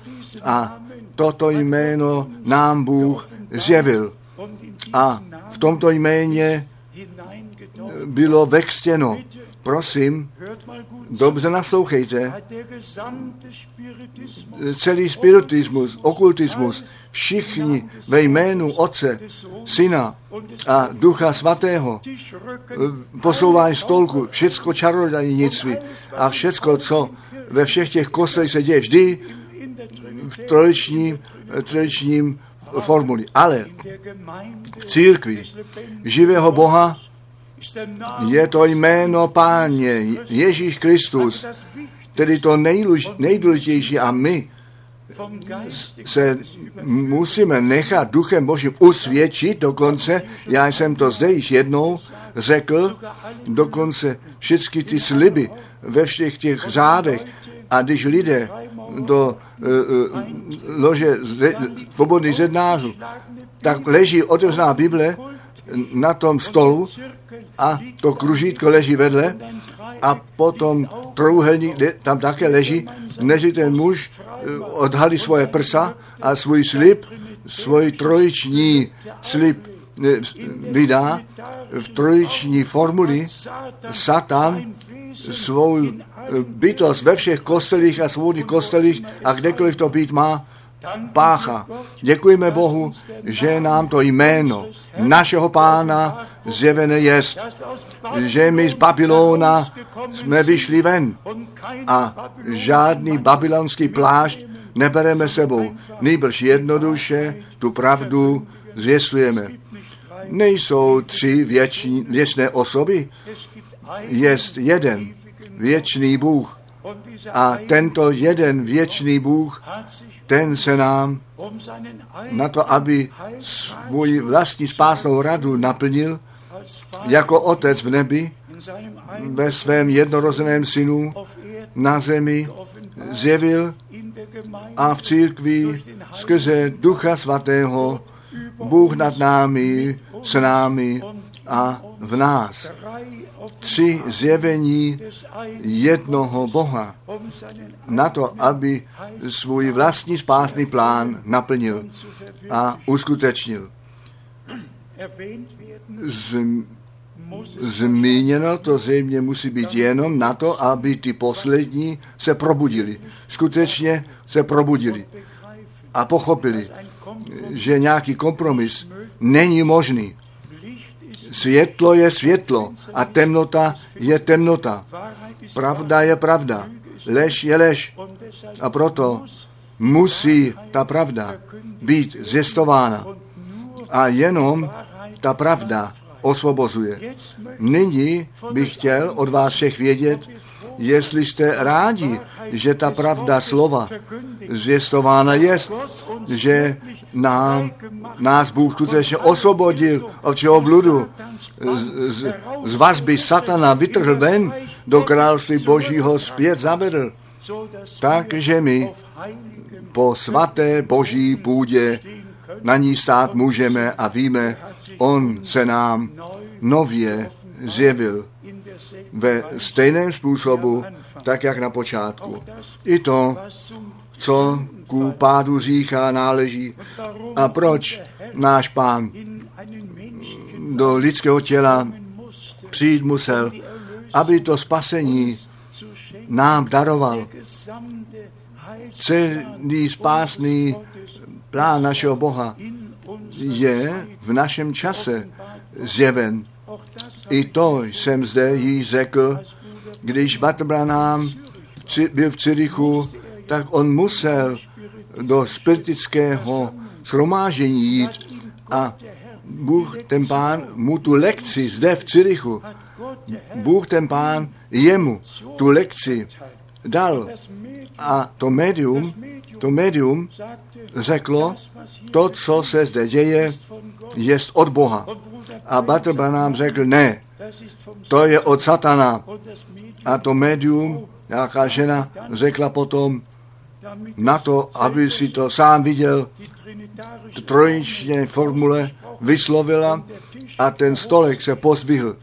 A toto jméno nám Bůh zjevil. A v tomto jméně bylo vextěno. Prosím, dobře naslouchejte. Celý spiritismus, okultismus, všichni ve jménu Otce, Syna a Ducha Svatého posouvají stolku, všecko čarodajnictví a všecko, co ve všech těch kostelích se děje, vždy v trojičním, trojičním formuli. Ale v církvi živého Boha je to jméno Páně, Ježíš Kristus, tedy to nejdůležitější a my se musíme nechat duchem Božím usvědčit, dokonce, já jsem to zde již jednou řekl, dokonce všechny ty sliby ve všech těch řádech. A když lidé do uh, lože svobodných zednářů, tak leží otevřená Bible na tom stolu a to kružítko leží vedle a potom trouhelník tam také leží, než ten muž odhalí svoje prsa a svůj slib, svůj trojiční slib vydá v trojiční formuli Satan svou bytost ve všech kostelích a svobodných kostelích a kdekoliv to být má, pácha. Děkujeme Bohu, že nám to jméno našeho pána zjevené jest, že my z Babylona jsme vyšli ven a žádný babylonský plášť nebereme sebou. Nejbrž jednoduše tu pravdu zvěstujeme. Nejsou tři věční, věčné osoby, jest jeden věčný Bůh. A tento jeden věčný Bůh ten se nám na to, aby svůj vlastní spásnou radu naplnil jako otec v nebi ve svém jednorozeném synu na zemi zjevil a v církvi skrze Ducha Svatého Bůh nad námi, s námi a v nás. Tři zjevení jednoho Boha na to, aby svůj vlastní spásný plán naplnil a uskutečnil. Zmíněno to zřejmě musí být jenom na to, aby ty poslední se probudili. Skutečně se probudili a pochopili, že nějaký kompromis není možný. Světlo je světlo a temnota je temnota. Pravda je pravda. Lež je lež. A proto musí ta pravda být zjistována. A jenom ta pravda osvobozuje. Nyní bych chtěl od vás všech vědět, jestli jste rádi, že ta pravda slova zjistována je, že nám, nás Bůh skutečně osvobodil od čeho bludu, z, z, z vazby satana vytrhl ven, do království božího zpět zavedl. Takže my po svaté boží půdě na ní stát můžeme a víme, on se nám nově zjevil ve stejném způsobu, tak jak na počátku. I to, co ku pádu řícha náleží a proč náš pán do lidského těla přijít musel, aby to spasení nám daroval. Celý spásný plán našeho Boha je v našem čase zjeven. I to jsem zde již řekl, když Batbranám byl v Cirichu, tak on musel do spiritického shromážení jít a Bůh, ten pán, mu tu lekci zde v Cirichu, Bůh, ten pán, jemu tu lekci dal. A to médium, to médium řeklo, to, co se zde děje, je od Boha. A Batr Branham řekl, ne, to je od satana. A to médium, nějaká žena, řekla potom, na to, aby si to sám viděl, trojičně formule vyslovila a ten stolek se pozdvihl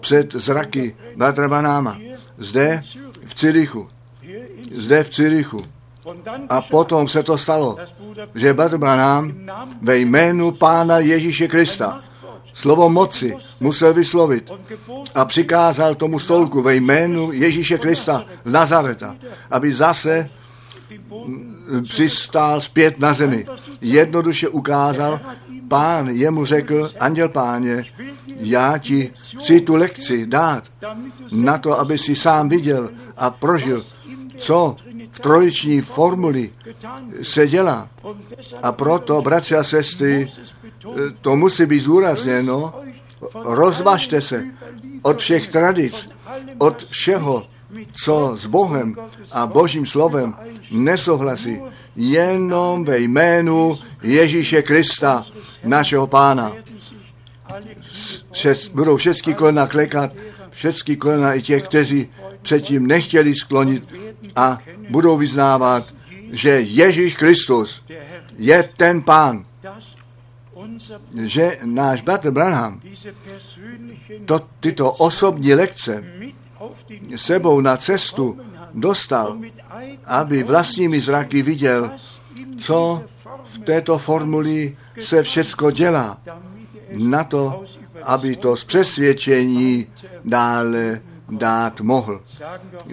před zraky Batra Banáma. Zde v Cirichu. Zde v Cirichu. A potom se to stalo, že Bratr Branham ve jménu Pána Ježíše Krista slovo moci musel vyslovit a přikázal tomu stolku ve jménu Ježíše Krista z Nazareta, aby zase přistál zpět na zemi. Jednoduše ukázal, pán jemu řekl, anděl páně, já ti chci tu lekci dát na to, aby si sám viděl a prožil, co v trojiční formuli se dělá. A proto, bratři a sestry, to musí být zúrazněno, rozvažte se od všech tradic, od všeho, co s Bohem a Božím slovem nesouhlasí, jenom ve jménu Ježíše Krista, našeho pána. Šest, budou všechny kolena klekat, všechny kolena i těch, kteří předtím nechtěli sklonit a budou vyznávat, že Ježíš Kristus je ten pán, že náš bratr Branham to, tyto osobní lekce sebou na cestu dostal, aby vlastními zraky viděl, co v této formuli se všecko dělá, na to, aby to z přesvědčení dále dát mohl.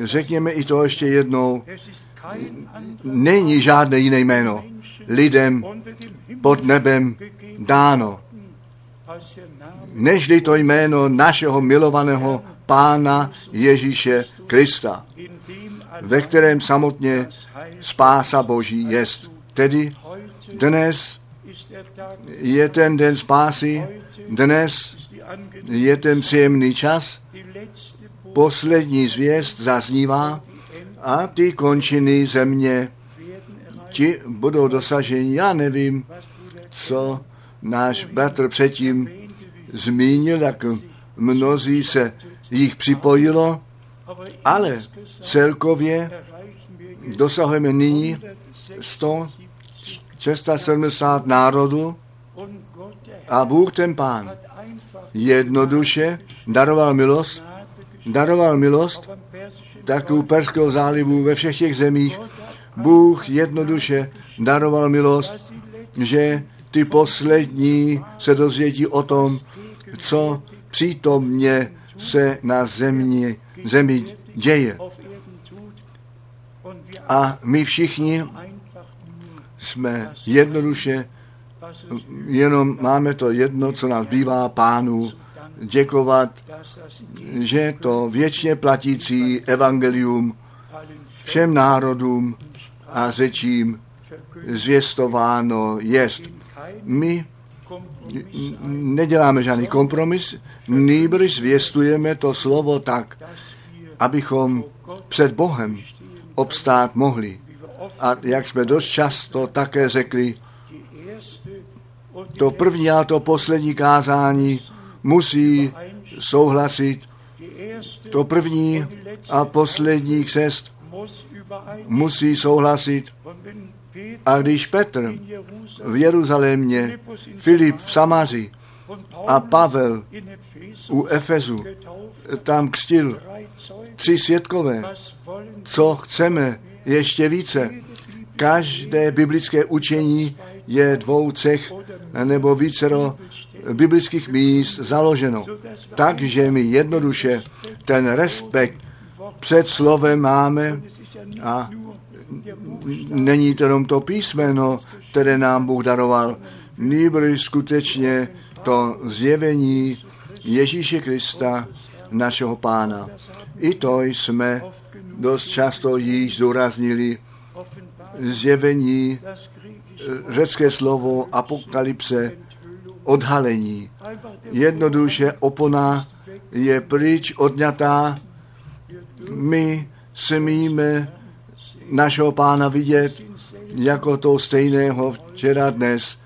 Řekněme i to ještě jednou, není žádné jiné jméno lidem pod nebem dáno, nežli to jméno našeho milovaného Pána Ježíše Krista, ve kterém samotně spása Boží jest. Tedy dnes je ten den spásy, dnes je ten příjemný čas, poslední zvěst zaznívá a ty končiny země, ti budou dosaženi, já nevím, co náš bratr předtím zmínil, jak mnozí se jich připojilo, ale celkově dosahujeme nyní 170 národů a Bůh ten Pán jednoduše daroval milost, daroval milost tak u Perského zálivu ve všech těch zemích. Bůh jednoduše daroval milost, že ty poslední se dozvědí o tom, co přítomně se na zemi, zemi děje. A my všichni jsme jednoduše, jenom máme to jedno, co nás bývá pánu, děkovat, že to věčně platící evangelium všem národům a řečím zvěstováno jest. My neděláme žádný kompromis, nýbrž zvěstujeme to slovo tak, abychom před Bohem obstát mohli. A jak jsme dost často také řekli, to první a to poslední kázání musí souhlasit. To první a poslední křest musí souhlasit. A když Petr v Jeruzalémě, Filip v Samaři a Pavel u Efezu tam křtil tři světkové, co chceme ještě více. Každé biblické učení je dvou, třech nebo vícero biblických míst založeno. Takže my jednoduše ten respekt před slovem máme a není to jenom to písmeno, které nám Bůh daroval, nýbrž skutečně to zjevení Ježíše Krista, našeho pána. I to jsme dost často již zúraznili, zjevení, řecké slovo apokalypse, odhalení. Jednoduše opona je pryč, odňatá. My smíme našeho pána vidět jako to stejného včera, dnes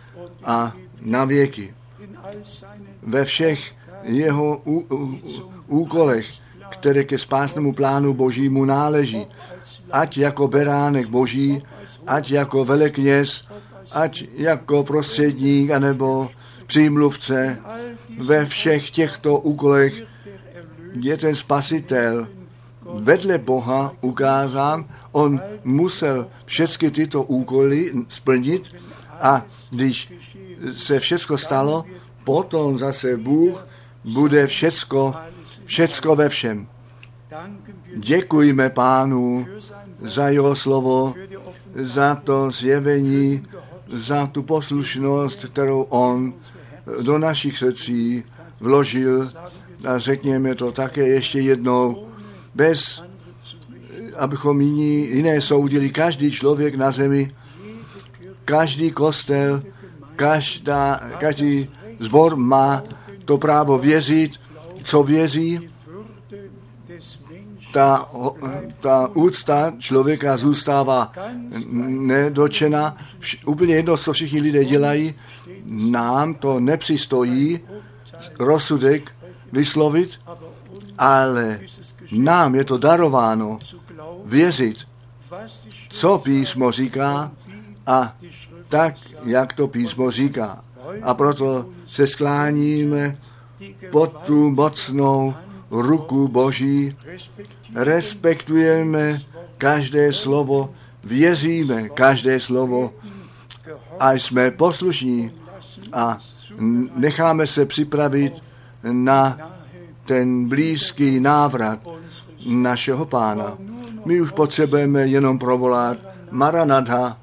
a na věky. Ve všech jeho ú, ú, úkolech, které ke spásnému plánu božímu náleží, ať jako beránek boží, ať jako velekněz, ať jako prostředník, anebo přímluvce, ve všech těchto úkolech je ten spasitel vedle Boha ukázán, on musel všechny tyto úkoly splnit a když se všechno stalo, potom zase Bůh bude všecko, všecko ve všem. Děkujeme pánu za jeho slovo, za to zjevení, za tu poslušnost, kterou on do našich srdcí vložil a řekněme to také ještě jednou, bez, abychom jiní, jiné soudili, každý člověk na zemi, každý kostel, každá, každý zbor má to právo věřit, co věří, ta, ta úcta člověka zůstává nedočena. Úplně jedno, co všichni lidé dělají, nám to nepřistojí rozsudek vyslovit, ale nám je to darováno věřit, co písmo říká a tak, jak to písmo říká. A proto se skláníme pod tu mocnou ruku Boží, respektujeme každé slovo, věříme každé slovo a jsme poslušní a necháme se připravit na ten blízký návrat našeho pána. My už potřebujeme jenom provolat Maranatha,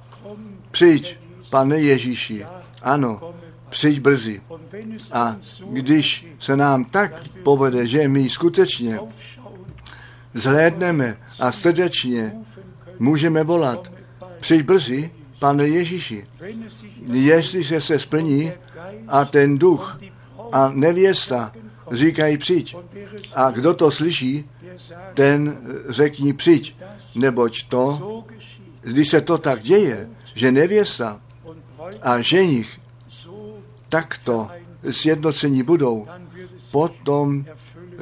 přijď, pane Ježíši. Ano, přijď brzy. A když se nám tak povede, že my skutečně zhlédneme a srdečně můžeme volat, přijď brzy, pane Ježíši. Jestliže se splní a ten duch a nevěsta říkají přijď. A kdo to slyší, ten řekni přijď. Neboť to, když se to tak děje, že nevěsta a ženich takto sjednocení budou, potom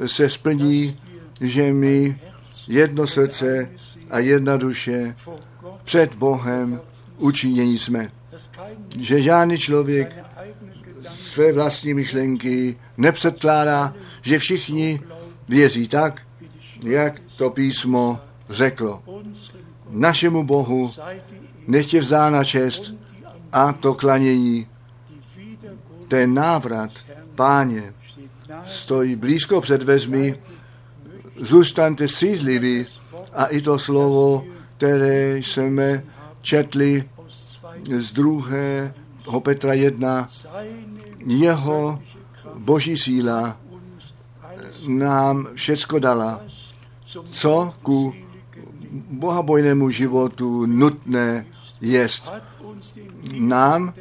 se splní, že my jedno srdce a jedna duše před Bohem učinění jsme. Že žádný člověk své vlastní myšlenky nepředkládá, že všichni věří tak, jak to písmo řeklo. Našemu Bohu nechtě vzána čest a to klanění. Ten návrat, páně, stojí blízko před vezmi, zůstaňte střízliví a i to slovo, které jsme četli z druhého Petra 1, jeho boží síla nám všecko dala, co ku bohabojnému životu nutné jest. Nám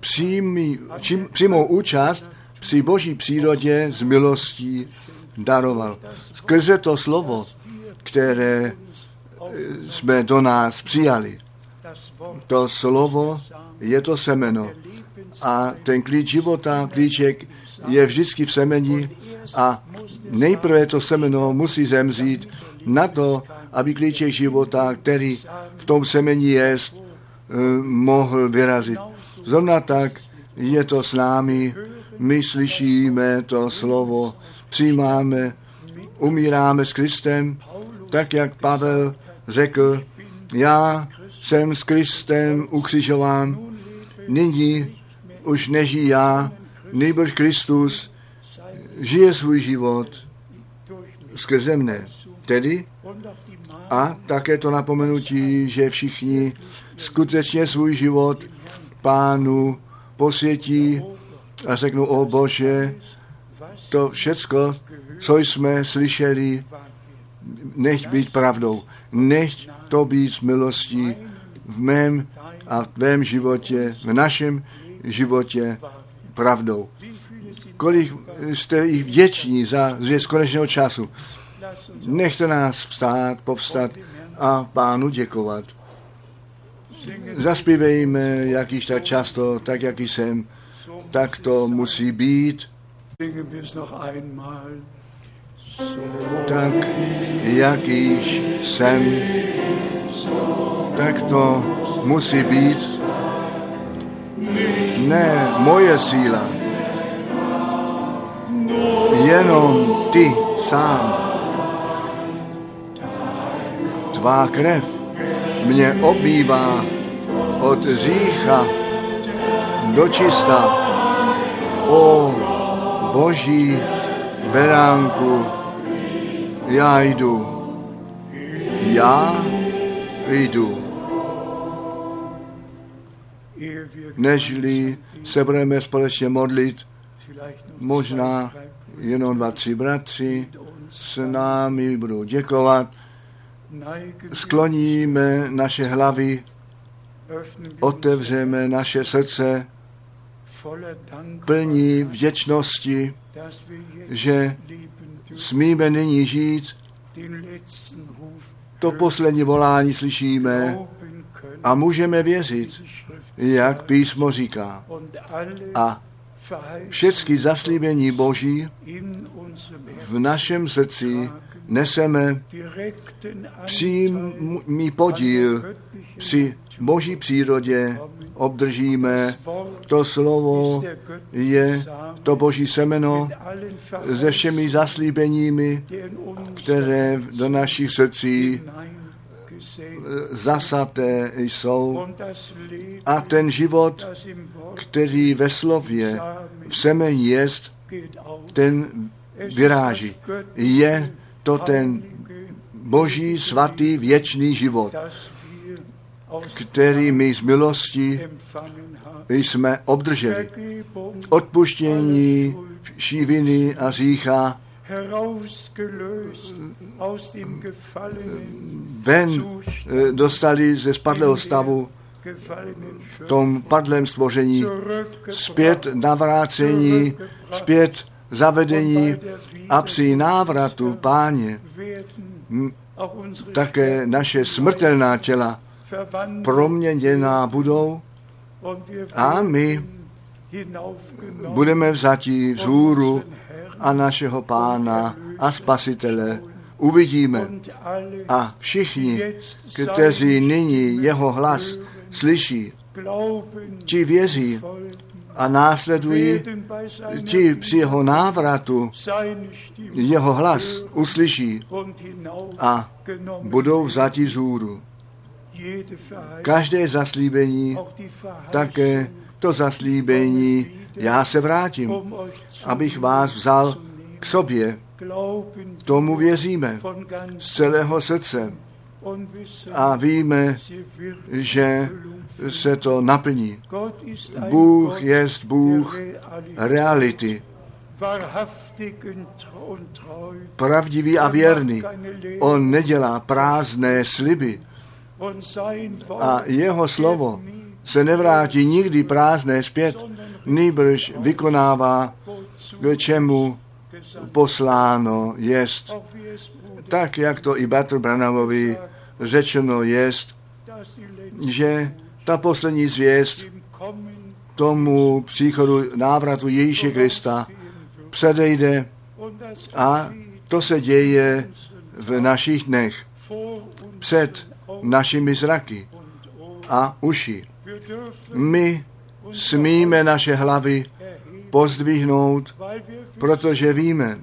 přímý, čím, přímou účast při boží přírodě z milostí daroval. Skrze to slovo, které jsme do nás přijali. To slovo je to semeno. A ten klíč života, klíček je vždycky v semeni a nejprve to semeno musí zemřít na to, aby klíček života, který v tom semeni je, eh, mohl vyrazit. Zrovna tak je to s námi, my slyšíme to slovo, přijímáme, umíráme s Kristem, tak jak Pavel řekl, já jsem s Kristem ukřižován, nyní už nežijí já, nejbrž Kristus žije svůj život skrze mne. Tedy a také to napomenutí, že všichni skutečně svůj život pánu posvětí a řeknou, o Bože, to všecko, co jsme slyšeli, nech být pravdou, nech to být z milostí v mém a v tvém životě, v našem životě pravdou. Kolik jste jich vděční za zvěst konečného času. Nechte nás vstát, povstat a pánu děkovat. Zaspívejme, jak již tak často, tak jak jsem, tak to musí být. Tak, jak již jsem, tak to musí být. Ne moje síla, jenom ty sám. Tvá krev mě obývá od řícha do čista. O boží beránku, já jdu. Já jdu. Nežli se budeme společně modlit, možná jenom dva, tři bratři s námi budou děkovat. Skloníme naše hlavy, otevřeme naše srdce plní vděčnosti, že smíme nyní žít, to poslední volání slyšíme a můžeme věřit, jak písmo říká. A všechny zaslíbení Boží v našem srdci neseme přímý podíl při Boží přírodě, obdržíme. To slovo je to Boží semeno se všemi zaslíbeními, které do našich srdcí zasaté jsou a ten život, který ve slově v semení jest, ten vyráží. Je to ten boží svatý věčný život, který my z milosti jsme obdrželi. Odpuštění šíviny a řícha ven eh, dostali ze spadlého stavu v tom padlém stvoření, zpět navrácení, zpět zavedení a při návratu páně také naše smrtelná těla proměněná budou a my budeme vzati vzhůru a našeho pána a spasitele uvidíme. A všichni, kteří nyní jeho hlas slyší, ti věří a následují, ti při jeho návratu jeho hlas uslyší a budou vzati vzhůru. Každé zaslíbení, také to zaslíbení, já se vrátím, abych vás vzal k sobě. Tomu věříme z celého srdce a víme, že se to naplní. Bůh je Bůh reality. Pravdivý a věrný. On nedělá prázdné sliby. A jeho slovo se nevrátí nikdy prázdné zpět, nýbrž vykonává, k čemu posláno jest. Tak, jak to i Bartol Branamovi řečeno jest, že ta poslední zvěst tomu příchodu návratu Ježíše Krista předejde a to se děje v našich dnech před našimi zraky a uši. My smíme naše hlavy pozdvihnout, protože víme,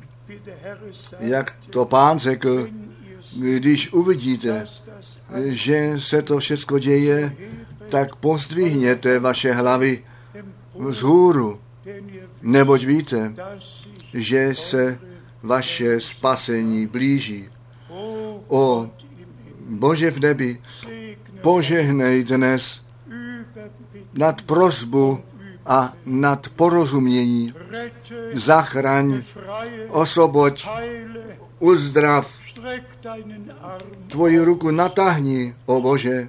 jak to pán řekl, když uvidíte, že se to všechno děje, tak pozdvihněte vaše hlavy vzhůru, neboť víte, že se vaše spasení blíží. O Bože v nebi, požehnej dnes nad prozbu a nad porozumění. Zachraň, osoboď, uzdrav, tvoji ruku natáhni, o Bože.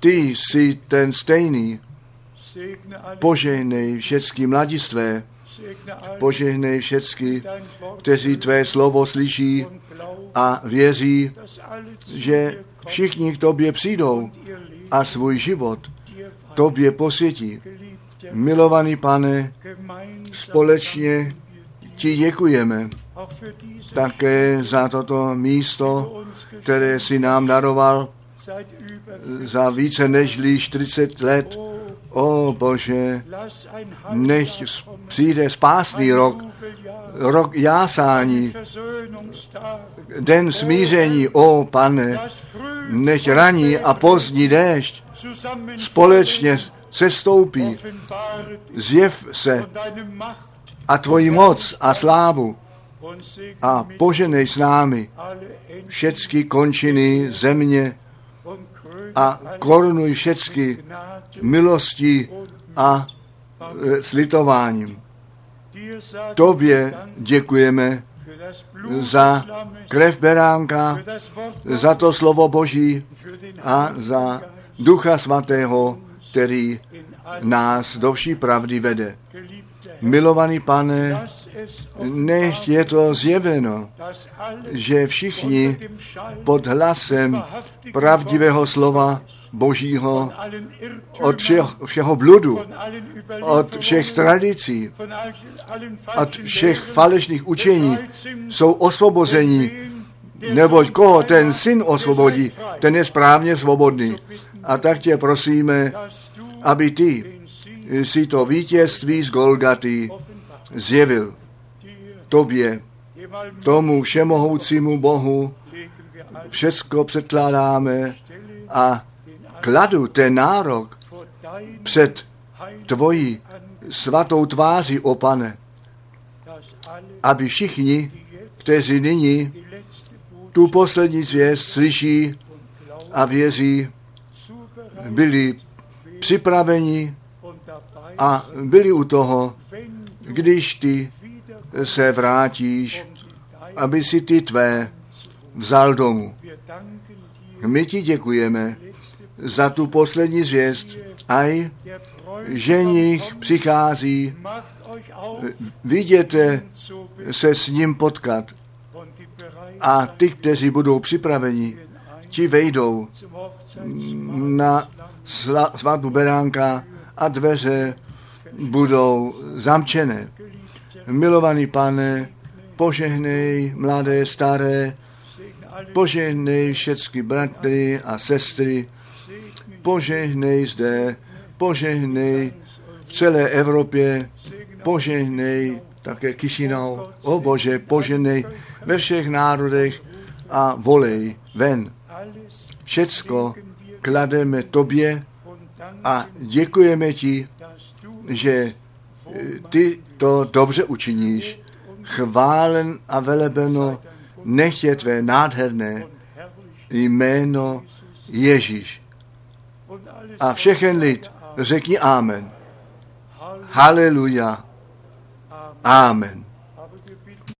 Ty jsi ten stejný. Požehnej všechny mladistvé, požehnej Wort kteří tvé slovo slyší a věří, že všichni k tobě přijdou a svůj život. Tobě posvětí. Milovaný pane, společně ti děkujeme také za toto místo, které si nám daroval za více než 40 let. O Bože, nech přijde spásný rok, rok jásání, den smíření, o pane, nech raní a pozdní déšť společně se stoupí, offenbare dich zjev se a tvoji moc a slávu a poženej s námi všecky končiny země a korunuj všecky milostí a e, slitováním. Tobě děkujeme za krev beránka, za to slovo Boží a za Ducha Svatého, který nás do vší pravdy vede. Milovaný pane, nechť je to zjeveno, že všichni pod hlasem pravdivého slova Božího od Irrtümern, všeho, bludu, od všech tradicí, od všech falešných učení jsou der neboť koho ten syn osvobodí, ten je správně svobodný. A tak tě prosíme, aby ty si to vítězství z Golgaty zjevil tobě, tomu všemohoucímu Bohu, všecko předkládáme a kladu ten nárok před tvojí svatou tváří, o pane, aby všichni, kteří nyní tu poslední zvěst slyší a věří, byli připraveni a byli u toho, když ty se vrátíš, aby si ty tvé vzal domů. My ti děkujeme za tu poslední zvěst. Aj ženich přichází, viděte se s ním potkat. A ty, kteří budou připraveni, ti vejdou na svatbu beránka a dveře budou zamčené. Milovaný pane, požehnej mladé, staré, požehnej všechny bratry a sestry, požehnej zde, požehnej v celé Evropě, požehnej také Kišinou, o Bože, požehnej ve všech národech a volej ven. Všecko klademe tobě a děkujeme ti, že eh, ty to dobře učiníš. Chválen a velebeno nech je tvé nádherné jméno Ježíš. A všechen lid řekni Amen. Haleluja. Amen.